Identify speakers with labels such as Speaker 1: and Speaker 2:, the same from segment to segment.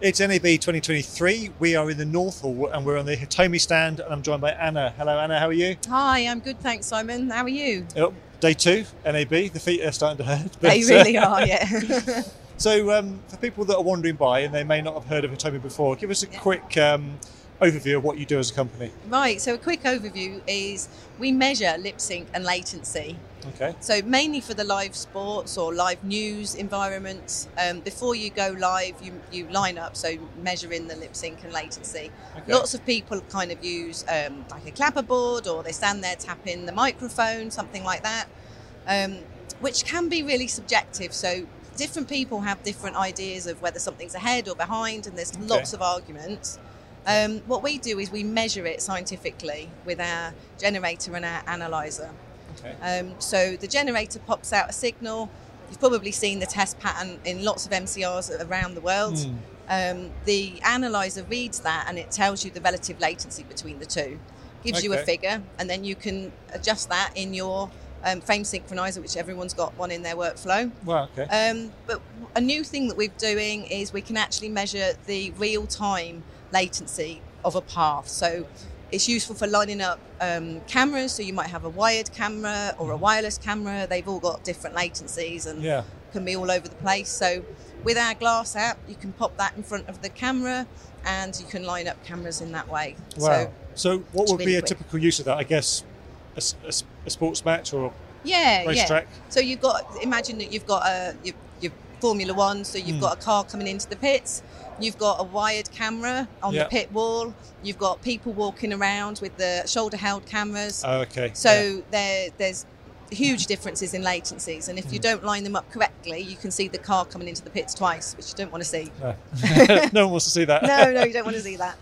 Speaker 1: It's NAB 2023. We are in the North Hall and we're on the Hitomi stand and I'm joined by Anna. Hello Anna, how are you?
Speaker 2: Hi, I'm good, thanks, Simon. How are you?
Speaker 1: Oh, day two, NAB. The feet are starting to hurt. but,
Speaker 2: They
Speaker 1: uh,
Speaker 2: really are, yeah.
Speaker 1: So um, for people that are wandering by and they may not have heard of Hitomi before, give us a quick um, overview of what you do as a company.
Speaker 2: right, so a quick overview is we measure lip sync and latency.
Speaker 1: Okay.
Speaker 2: So mainly for the live sports or live news environments. Um, before you go live, you, you line up, so measuring the lip sync and latency.
Speaker 1: Okay.
Speaker 2: Lots of people kind of use um, like a clapperboard or they stand there tapping the microphone, something like that, um, which can be really subjective. So different people have different ideas of whether something's ahead or behind, and there's lots of arguments. Um, what we do is we measure it scientifically with our generator and our analyzer.
Speaker 1: Okay.
Speaker 2: Um, so the generator pops out a signal. You've probably seen the test pattern in lots of MCRs around the world.
Speaker 1: Hmm.
Speaker 2: Um, the analyzer reads that and it tells you the relative latency between the two. Gives you a figure, and then you can adjust that in your um, frame synchronizer, which everyone's got one in their workflow.
Speaker 1: Well, okay.
Speaker 2: Um, but a new thing that we're doing is we can actually measure the real time latency of a path. So it's useful for lining up um, cameras. So you might have a wired camera or a wireless camera. They've all got different latencies and
Speaker 1: Yeah.
Speaker 2: can be all over the place. So with our glass app, you can pop that in front of the camera and you can line up cameras in that way.
Speaker 1: Wow.
Speaker 2: So
Speaker 1: So, what would be a
Speaker 2: quick.
Speaker 1: typical use of that? I guess a sports match or
Speaker 2: yeah, yeah. So you've got imagine that you've got a Formula One, so you've
Speaker 1: Hmm.
Speaker 2: got a car coming into the pits. You've got a wired camera on
Speaker 1: Yeah.
Speaker 2: the pit wall. You've got people walking around with the shoulder-held cameras.
Speaker 1: Oh, okay.
Speaker 2: so there, there's huge differences in latencies, and if
Speaker 1: Hmm.
Speaker 2: you don't line them up correctly, you can see the car coming into the pits twice, which you don't want to see.
Speaker 1: No. no one wants to see that.
Speaker 2: No, no, you don't want to see that.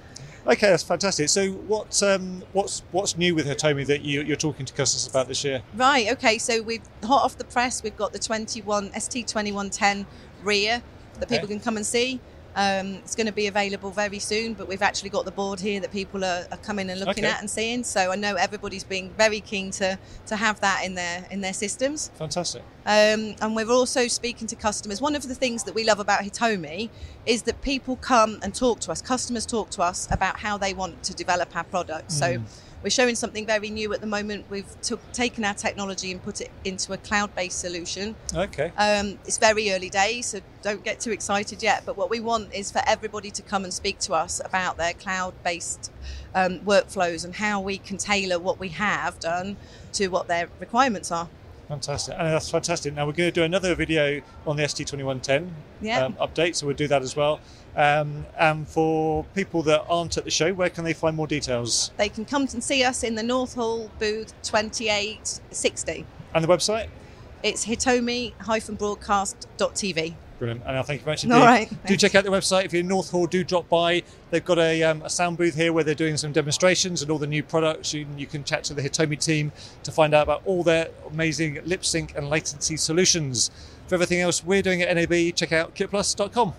Speaker 1: Okay, that's fantastic. So, what's um, what's what's new with Hitomi that you, you're talking to customers about this year?
Speaker 2: Right. Okay. So we've hot off the press. We've got the 21 ST 2110 rear that people can come and see. Um, it's going to be available very soon, but we've actually got the board here that people are, are coming and looking
Speaker 1: Okay.
Speaker 2: at and seeing. So I know everybody's being very keen to to have that in their in their systems.
Speaker 1: Fantastic.
Speaker 2: Um, and we're also speaking to customers. One of the things that we love about Hitomi is that people come and talk to us, customers talk to us about how they want to develop our products. So
Speaker 1: Mm.
Speaker 2: We're showing something very new at the moment. We've took, taken our technology and put it into a cloud based solution.
Speaker 1: Okay.
Speaker 2: Um, it's very early days, so don't get too excited yet. But what we want is for everybody to come and speak to us about their cloud based um, workflows and how we can tailor what we have done to what their requirements are.
Speaker 1: Fantastic. And that's fantastic. Now, we're going to do another video on the ST2110
Speaker 2: Yeah.
Speaker 1: um, update, so we'll do that as well. Um, and for people that aren't at the show, where can they find more details?
Speaker 2: They can come and see us in the North Hall booth 2860.
Speaker 1: And the website?
Speaker 2: It's hitomi-broadcast.tv.
Speaker 1: Brilliant. And I thank you very much
Speaker 2: All
Speaker 1: indeed.
Speaker 2: right,
Speaker 1: Do
Speaker 2: thanks.
Speaker 1: check out the website. If you're in North Hall, do drop by. They've got a, um, a sound booth here where they're doing some demonstrations and all the new products. You, you can chat to the Hitomi team to find out about all their amazing lip sync and latency solutions. For everything else we're doing at NAB, check out kitplus.com.